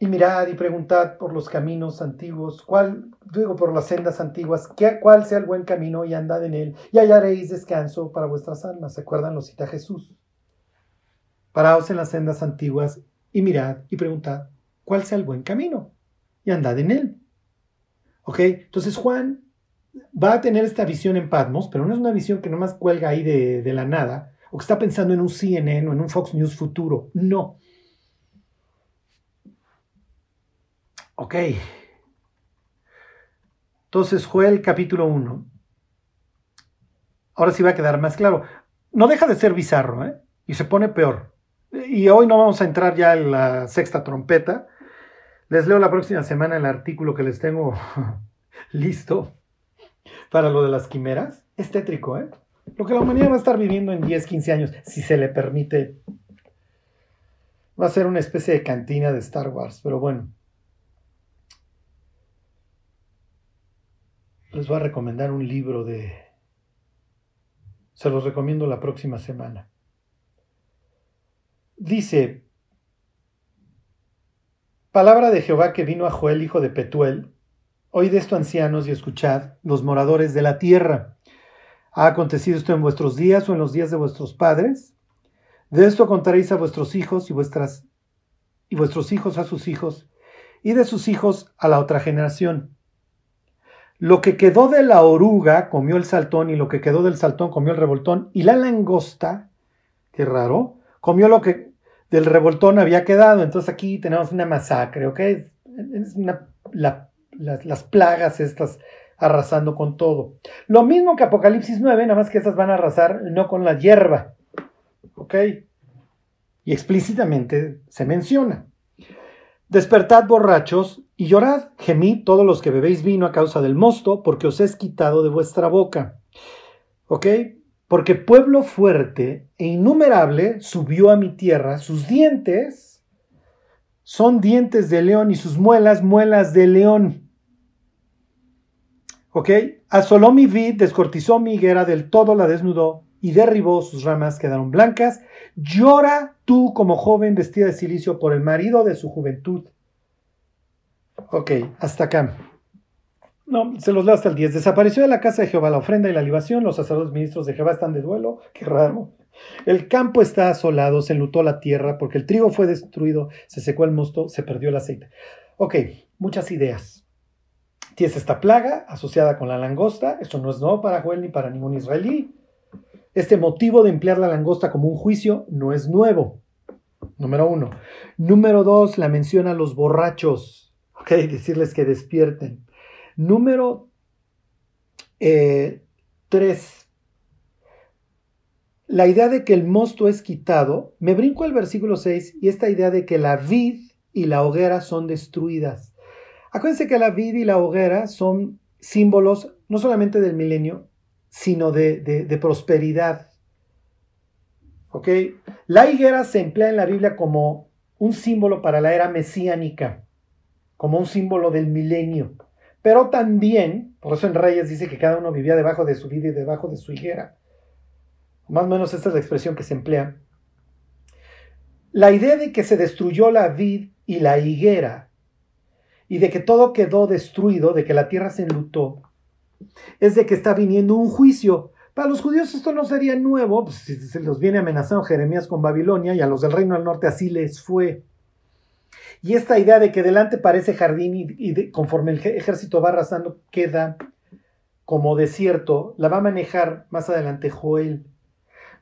y mirad y preguntad por los caminos antiguos, cuál, digo por las sendas antiguas, cuál sea el buen camino y andad en él y hallaréis descanso para vuestras almas. ¿Se acuerdan? Lo cita Jesús. Paraos en las sendas antiguas y mirad y preguntad cuál sea el buen camino y andad en él. ¿Ok? Entonces Juan va a tener esta visión en Patmos, pero no es una visión que nomás cuelga ahí de, la nada, o que está pensando en un CNN o en un Fox News futuro. No. Ok. Entonces, Joel capítulo 1. Ahora sí va a quedar más claro. No deja de ser bizarro, ¿eh? Y se pone peor y hoy no vamos a entrar ya en la sexta trompeta. Les leo la próxima semana el artículo que les tengo *laughs* listo para lo de las quimeras. Es tétrico, ¿eh? Lo que la humanidad va a estar viviendo en 10, 15 años, si se le permite. Va a ser una especie de cantina de Star Wars, pero bueno. Les voy a recomendar un libro de... Se los recomiendo la próxima semana. Dice, palabra de Jehová que vino a Joel, hijo de Petuel, oíd esto ancianos y escuchad, los moradores de la tierra. ¿Ha acontecido esto en vuestros días o en los días de vuestros padres? De esto contaréis a vuestros hijos y vuestras y vuestros hijos a sus hijos, y de sus hijos a la otra generación. Lo que quedó de la oruga comió el saltón, y lo que quedó del saltón comió el revoltón, y la langosta, qué raro, comió lo que del revoltón había quedado. Entonces aquí tenemos una masacre, ¿ok? Es las plagas estas arrasando con todo. Lo mismo que Apocalipsis 9, nada más que estas van a arrasar no con la hierba, ¿ok? Y explícitamente se menciona. Despertad borrachos y llorad, gemid todos los que bebéis vino a causa del mosto, porque os es quitado de vuestra boca. ¿Ok? Porque pueblo fuerte e innumerable subió a mi tierra, sus dientes son dientes de león y sus muelas muelas de león. ¿Ok? Asoló mi vid, descortizó mi higuera, del todo la desnudó y derribó sus ramas, quedaron blancas. Llora tú como joven vestida de silicio por el marido de su juventud. Ok, hasta acá. No, se los leo hasta el 10. Desapareció de la casa de Jehová la ofrenda y la libación. Los sacerdotes ministros de Jehová están de duelo. Qué raro. El campo está asolado, se enlutó la tierra, porque el trigo fue destruido, se secó el mosto, se perdió el aceite. Ok, muchas ideas. Tienes esta plaga asociada con la langosta. Esto no es nuevo para Joel ni para ningún israelí. Este motivo de emplear la langosta como un juicio no es nuevo. Número uno. Número dos, la menciona a los borrachos. Ok, decirles que despierten. Número 3. Eh, la idea de que el mosto es quitado, me brinco al versículo 6 y esta idea de que la vid y la hoguera son destruidas. Acuérdense que la vid y la hoguera son símbolos no solamente del milenio, sino de, prosperidad. ¿Ok? La higuera se emplea en la Biblia como un símbolo para la era mesiánica, como un símbolo del milenio. Pero también, por eso en Reyes dice que cada uno vivía debajo de su vida y debajo de su higuera. Más o menos esta es la expresión que se emplea. La idea de que se destruyó la vid y la higuera y de que todo quedó destruido, de que la tierra se enlutó, es de que está viniendo un juicio. Para los judíos esto no sería nuevo, pues, se los viene amenazando Jeremías con Babilonia y a los del reino del norte así les fue. Y esta idea de que delante parece jardín y, conforme el ejército va arrasando queda como desierto, la va a manejar más adelante Joel.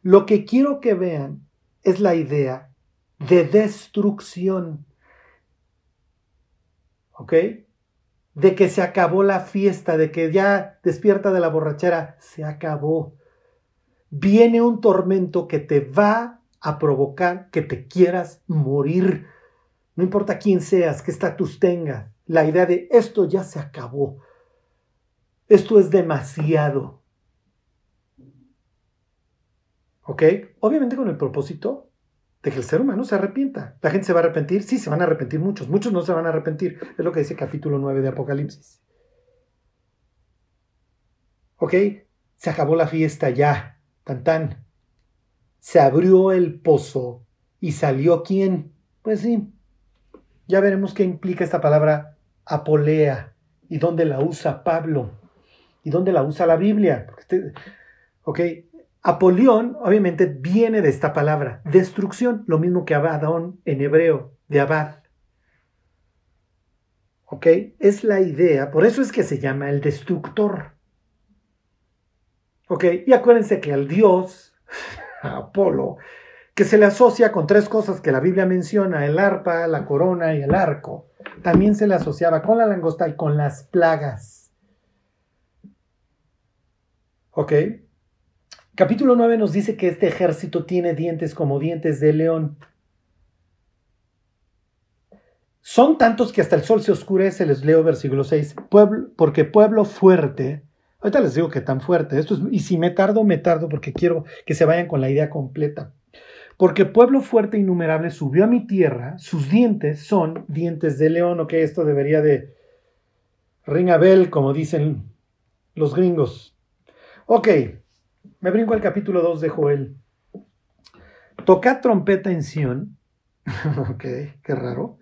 Lo que quiero que vean es la idea de destrucción. ¿Ok? De que se acabó la fiesta, de que ya despierta de la borrachera, se acabó. Viene un tormento que te va a provocar que te quieras morir no importa quién seas, qué estatus tengas, la idea de esto ya se acabó. Esto es demasiado. ¿Ok? Obviamente con el propósito de que el ser humano se arrepienta. ¿La gente se va a arrepentir? Sí, se van a arrepentir muchos. Muchos no se van a arrepentir. Es lo que dice capítulo 9 de Apocalipsis. ¿Ok? Se acabó la fiesta ya. Tan tan. Se abrió el pozo y salió quién? Pues sí. Ya veremos qué implica esta palabra apolea y dónde la usa Pablo y dónde la usa la Biblia. Este, ¿Ok? Apolión, obviamente, viene de esta palabra, destrucción, lo mismo que Abadón en hebreo, de Abad. ¿Ok? Es la idea, por eso es que se llama el destructor. ¿Ok? Y acuérdense que al dios, *laughs* Apolo, que se le asocia con tres cosas que la Biblia menciona, el arpa, la corona y el arco, también se le asociaba con la langosta y con las plagas. ¿Ok? Capítulo 9 nos dice que este ejército tiene dientes como dientes de león. Son tantos que hasta el sol se oscurece, les leo versículo 6, pueblo, porque pueblo fuerte, ahorita les digo que tan fuerte, esto es, y si me tardo, me tardo porque quiero que se vayan con la idea completa. Porque pueblo fuerte e innumerable subió a mi tierra, sus dientes son dientes de león, o que esto debería de ring a bell, como dicen los gringos. Ok, me brinco al capítulo 2 de Joel. Tocad trompeta en Sión. *laughs* ok, qué raro.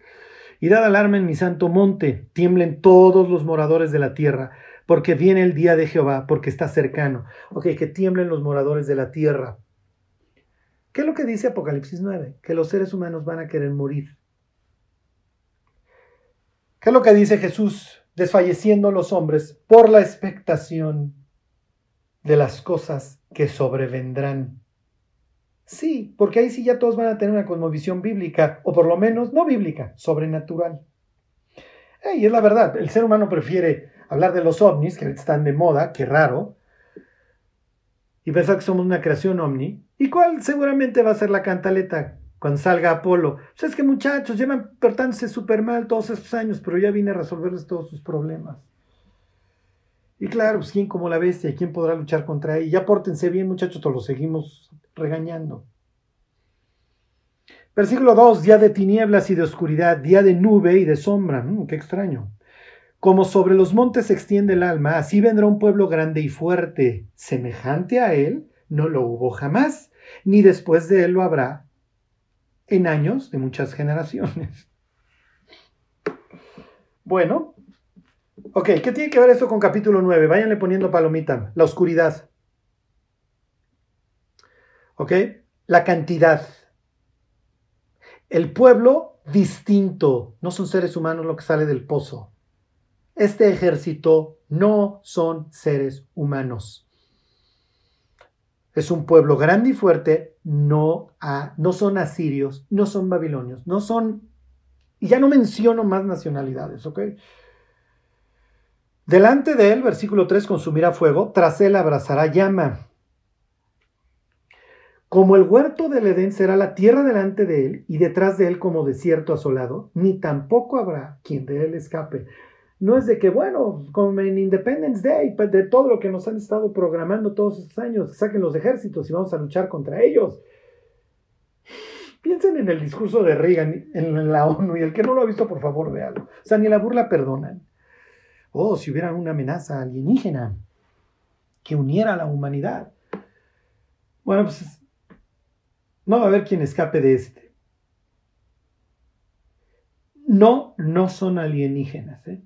Y dad alarma en mi santo monte. Tiemblen todos los moradores de la tierra, porque viene el día de Jehová, porque está cercano. Ok, que tiemblen los moradores de la tierra. ¿Qué es lo que dice Apocalipsis 9? Que los seres humanos van a querer morir. ¿Qué es lo que dice Jesús? Desfalleciendo los hombres por la expectación de las cosas que sobrevendrán. Sí, porque ahí sí ya todos van a tener una cosmovisión bíblica, o por lo menos no bíblica, sobrenatural. y es la verdad, el ser humano prefiere hablar de los ovnis, que están de moda, qué raro, y pensar que somos una creación ovni, y cuál seguramente va a ser la cantaleta cuando salga Apolo. O sea, es que muchachos, llevan portándose súper mal todos estos años, pero ya vine a resolverles todos sus problemas. Y claro, pues quién como la bestia, quién podrá luchar contra ella. Ya pórtense bien, muchachos, todos lo seguimos regañando. Versículo 2, día de tinieblas y de oscuridad, día de nube y de sombra. Mm, qué extraño. Como sobre los montes se extiende el alma, así vendrá un pueblo grande y fuerte. Semejante a él, no lo hubo jamás, ni después de él lo habrá en años de muchas generaciones. Bueno, Ok, ¿qué tiene que ver esto con capítulo 9? Váyanle poniendo palomita. La oscuridad. ¿Ok? La cantidad. El pueblo distinto. No son seres humanos lo que sale del pozo. Este ejército no son seres humanos. Es un pueblo grande y fuerte. No, no son asirios, no son babilonios, no son... Y ya no menciono más nacionalidades, ¿ok? Delante de él, versículo 3, consumirá fuego, tras él abrazará llama. Como el huerto del Edén será la tierra delante de él y detrás de él como desierto asolado, ni tampoco habrá quien de él escape. No es de que, bueno, como en Independence Day, pues, de todo lo que nos han estado programando todos estos años, saquen los ejércitos y vamos a luchar contra ellos. Piensen en el discurso de Reagan en la ONU y el que no lo ha visto, por favor, véalo. O sea, ni la burla perdonan oh, si hubiera una amenaza alienígena que uniera a la humanidad. Bueno, pues no va a haber quien escape de este. No, no son alienígenas. ¿eh?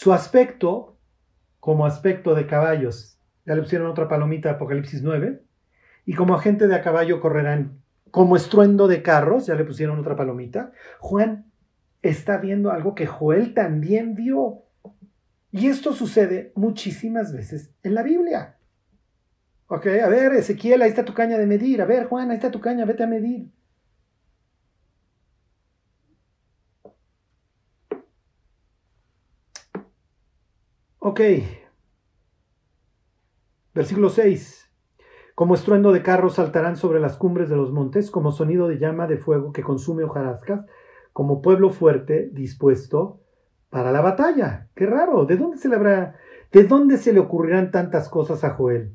Su aspecto, como aspecto de caballos, ya le pusieron otra palomita Apocalipsis 9, y como agente de a caballo correrán, como estruendo de carros, ya le pusieron otra palomita. Juan está viendo algo que Joel también vio. Y esto sucede muchísimas veces en la Biblia. Ok, a ver, Ezequiel, ahí está tu caña de medir. A ver, Juan, ahí está tu caña, vete a medir. Ok. Versículo 6. Como estruendo de carros saltarán sobre las cumbres de los montes, como sonido de llama de fuego que consume hojarascas como pueblo fuerte dispuesto para la batalla. Qué raro, ¿de dónde se le habrá, de dónde se le ocurrirán tantas cosas a Joel?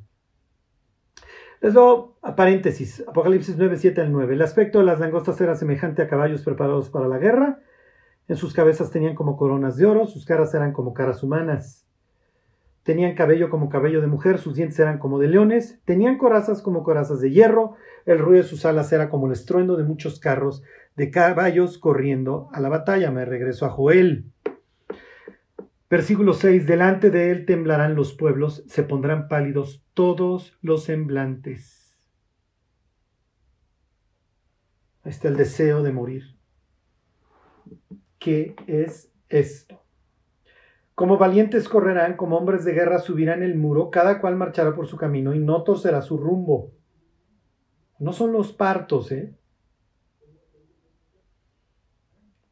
Eso, a paréntesis, Apocalipsis 9, 7 al 9. El aspecto de las langostas era semejante a caballos preparados para la guerra. En sus cabezas tenían como coronas de oro, sus caras eran como caras humanas. Tenían cabello como cabello de mujer, sus dientes eran como de leones, tenían corazas como corazas de hierro, el ruido de sus alas era como el estruendo de muchos carros de caballos corriendo a la batalla. Me regreso a Joel. Versículo 6. Delante de él temblarán los pueblos, se pondrán pálidos todos los semblantes. Ahí está el deseo de morir. ¿Qué es esto? Como valientes correrán, como hombres de guerra subirán el muro, cada cual marchará por su camino y no torcerá su rumbo. No son los partos, ¿eh?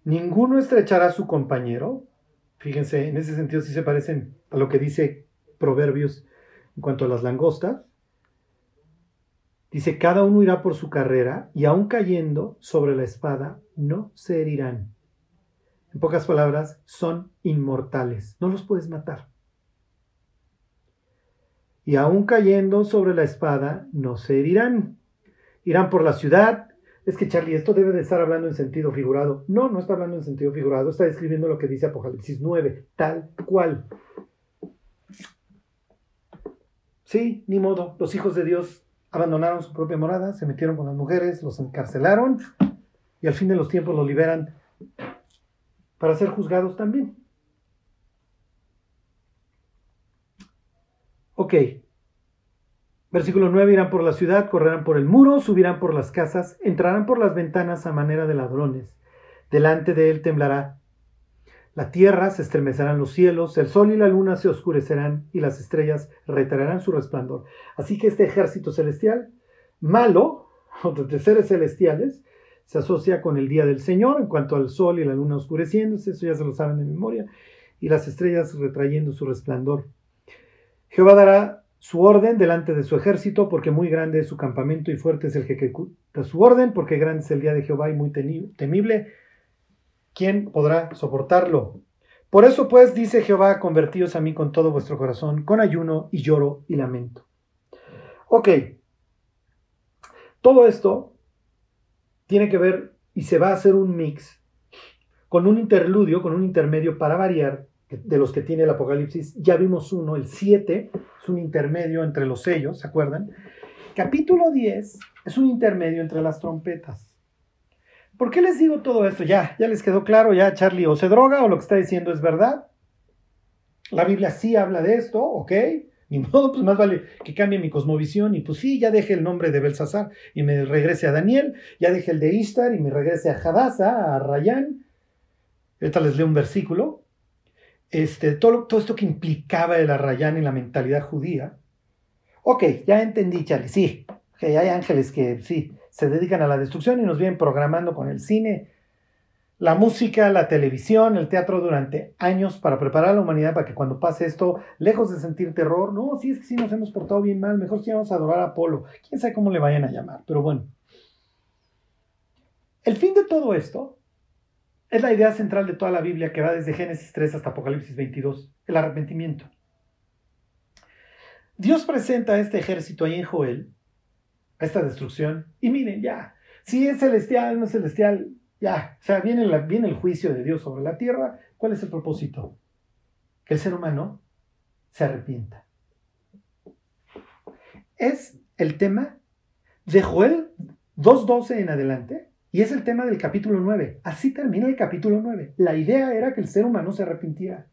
Ninguno estrechará a su compañero. Fíjense, en ese sentido sí se parecen a lo que dice Proverbios en cuanto a las langostas. Dice, cada uno irá por su carrera y aun cayendo sobre la espada, no se herirán. En pocas palabras, son inmortales, no los puedes matar. Y aun cayendo sobre la espada, no se herirán. Irán por la ciudad. Es que Charlie, esto debe de estar hablando en sentido figurado. No, no está hablando en sentido figurado, está describiendo lo que dice Apocalipsis 9, tal cual. Sí, ni modo. Los hijos de Dios abandonaron su propia morada, se metieron con las mujeres, los encarcelaron y al fin de los tiempos los liberan para ser juzgados también. Ok. Versículo 9, irán por la ciudad, correrán por el muro, subirán por las casas, entrarán por las ventanas a manera de ladrones. Delante de él temblará la tierra, se estremecerán los cielos, el sol y la luna se oscurecerán y las estrellas retraerán su resplandor. Así que este ejército celestial, malo, *laughs* de seres celestiales, se asocia con el día del Señor en cuanto al sol y la luna oscureciéndose, eso ya se lo saben de memoria, y las estrellas retrayendo su resplandor. Jehová dará su orden delante de su ejército, porque muy grande es su campamento y fuerte es el que ejecuta su orden, porque grande es el día de Jehová y muy temible. ¿Quién podrá soportarlo? Por eso pues dice Jehová, convertíos a mí con todo vuestro corazón, con ayuno y lloro y lamento. Ok, todo esto tiene que ver y se va a hacer un mix con un interludio, con un intermedio para variar de los que tiene el Apocalipsis. Ya vimos uno, el 7, es un intermedio entre los sellos, ¿se acuerdan? Capítulo 10 es un intermedio entre las trompetas. ¿Por qué les digo todo esto? Ya, ya les quedó claro, ya Charlie o se droga o lo que está diciendo es verdad. La Biblia sí habla de esto, ¿ok? Ni modo, pues más vale que cambie mi cosmovisión y pues sí, ya deje el nombre de Belsasar y me regrese a Daniel, ya deje el de Ishtar y me regrese a Hadassah, a Rayán. Ahorita les leo un versículo. Este, todo, todo esto que implicaba el Arrayán en la mentalidad judía. Ok, ya entendí, Charlie, sí, que hay ángeles que sí, se dedican a la destrucción y nos vienen programando con el cine la música, la televisión, el teatro durante años para preparar a la humanidad para que cuando pase esto, lejos de sentir terror, no, si es que sí nos hemos portado bien mal, mejor si vamos a adorar a Apolo, quién sabe cómo le vayan a llamar, pero bueno. El fin de todo esto es la idea central de toda la Biblia que va desde Génesis 3 hasta Apocalipsis 22, el arrepentimiento. Dios presenta a este ejército ahí en Joel, a esta destrucción, y miren, ya, si es celestial, no es celestial, ya, o sea, viene, el juicio de Dios sobre la tierra. ¿Cuál es el propósito? Que el ser humano se arrepienta. Es el tema de Joel 2.12 en adelante y es el tema del capítulo 9. Así termina el capítulo 9. La idea era que el ser humano se arrepintiera.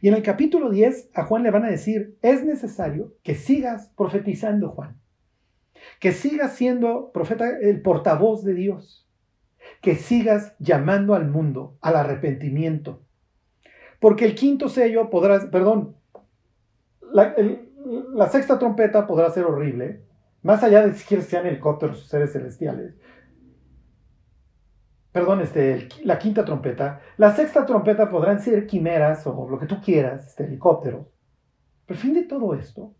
Y en el capítulo 10 a Juan le van a decir, es necesario que sigas profetizando, Juan. Que sigas siendo profeta, el portavoz de Dios que sigas llamando al mundo al arrepentimiento. Porque el quinto sello podrá, perdón, la, sexta trompeta podrá ser horrible, más allá de si sean helicópteros o seres celestiales. Perdón, este, la quinta trompeta. La sexta trompeta podrán ser quimeras o lo que tú quieras, este, helicópteros. Pero el fin de todo esto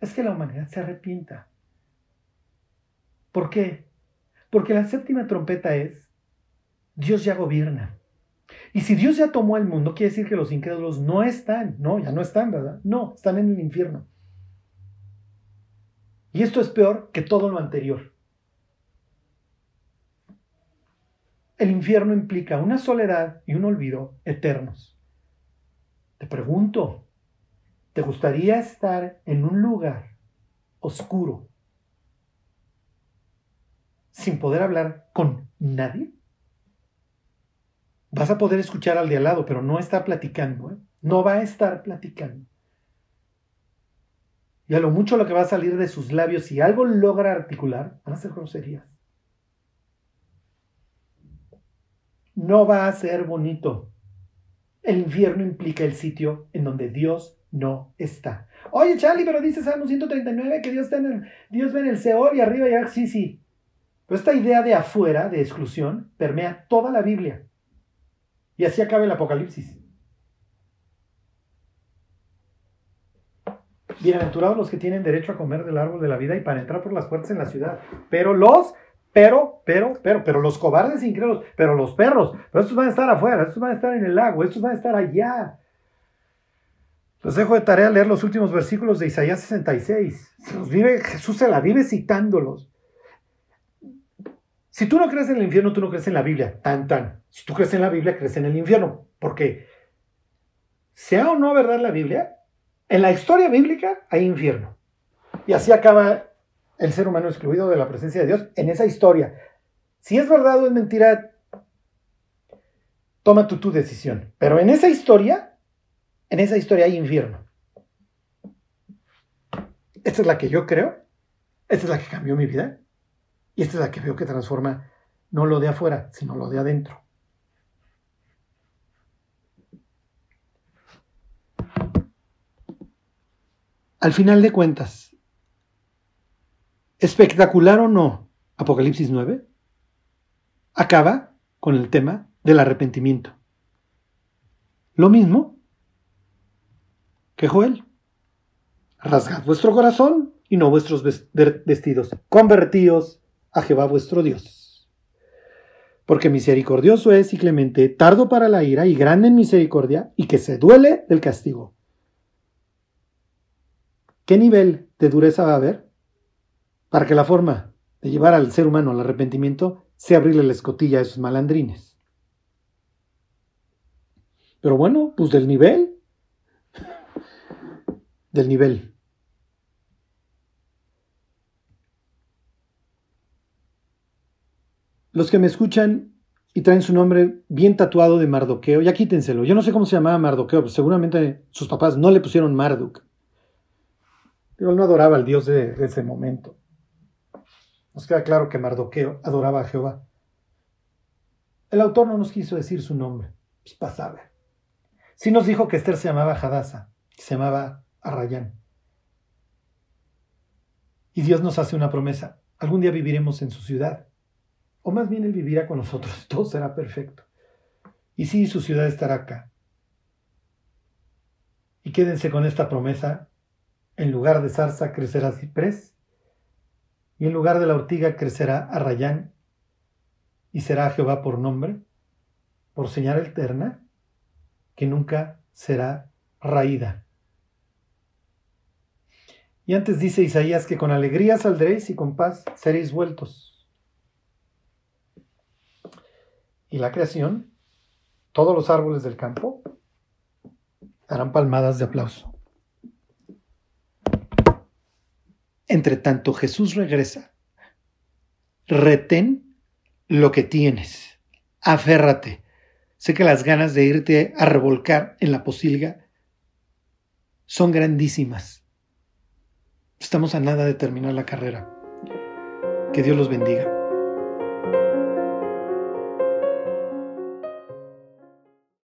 es que la humanidad se arrepienta. ¿Por qué? Porque la séptima trompeta es, Dios ya gobierna. Y si Dios ya tomó al mundo, quiere decir que los incrédulos no están, no, ya no están, ¿verdad? No, están en el infierno. Y esto es peor que todo lo anterior. El infierno implica una soledad y un olvido eternos. Te pregunto, ¿te gustaría estar en un lugar oscuro sin poder hablar con nadie? Vas a poder escuchar al de al lado, pero no está platicando. ¿eh? No va a estar platicando. Y a lo mucho lo que va a salir de sus labios, si algo logra articular, van a ser groserías. No va a ser bonito. El infierno implica el sitio en donde Dios no está. Oye, Charlie, pero dice Salmo 139 que Dios, está en el, Dios ve en el Seol y arriba ya, sí, sí. Pero esta idea de afuera, de exclusión, permea toda la Biblia. Y así acaba el Apocalipsis. Bienaventurados los que tienen derecho a comer del árbol de la vida y para entrar por las puertas en la ciudad. Pero los, pero, pero, pero, pero los cobardes incrédulos, pero los perros, pero estos van a estar afuera, estos van a estar en el lago, estos van a estar allá. Les dejo de tarea leer los últimos versículos de Isaías 66. vive, Jesús se la vive citándolos. Si tú no crees en el infierno, tú no crees en la Biblia. Tan, tan. Si tú crees en la Biblia, crees en el infierno. Porque, sea o no verdad la Biblia, en la historia bíblica hay infierno. Y así acaba el ser humano excluido de la presencia de Dios en esa historia. Si es verdad o es mentira, toma tú tu decisión. Pero en esa historia, en esa historia hay infierno. Esta es la que yo creo. Esta es la que cambió mi vida. Y esta es la que veo que transforma no lo de afuera, sino lo de adentro. Al final de cuentas, espectacular o no, Apocalipsis 9, acaba con el tema del arrepentimiento. Lo mismo que Joel. Rasgad vuestro corazón y no vuestros vestidos. Convertíos a Jehová vuestro Dios. Porque misericordioso es y clemente, tardo para la ira y grande en misericordia, y que se duele del castigo. ¿Qué nivel de dureza va a haber para que la forma de llevar al ser humano al arrepentimiento sea abrirle la escotilla a esos malandrines? Pero bueno, pues del nivel, del nivel. Los que me escuchan y traen su nombre bien tatuado de Mardoqueo, ya quítenselo. Yo no sé cómo se llamaba Mardoqueo, pero seguramente sus papás no le pusieron Marduk. Pero él no adoraba al Dios de, ese momento. Nos queda claro que Mardoqueo adoraba a Jehová. El autor no nos quiso decir su nombre, pues pasaba. Sí nos dijo que Esther se llamaba Hadasa, se llamaba Arrayán. Y Dios nos hace una promesa. Algún día viviremos en su ciudad. O más bien Él vivirá con nosotros. *laughs* Todo será perfecto. Y sí, su ciudad estará acá. Y quédense con esta promesa en lugar de zarza crecerá ciprés, y en lugar de la ortiga crecerá arrayán, y será Jehová por nombre, por señal eterna, que nunca será raída. Y antes dice Isaías que con alegría saldréis y con paz seréis vueltos. Y la creación, todos los árboles del campo, darán palmadas de aplauso. Entre tanto Jesús regresa. Retén lo que tienes. Aférrate. Sé que las ganas de irte a revolcar en la posilga son grandísimas. Estamos a nada de terminar la carrera. Que Dios los bendiga.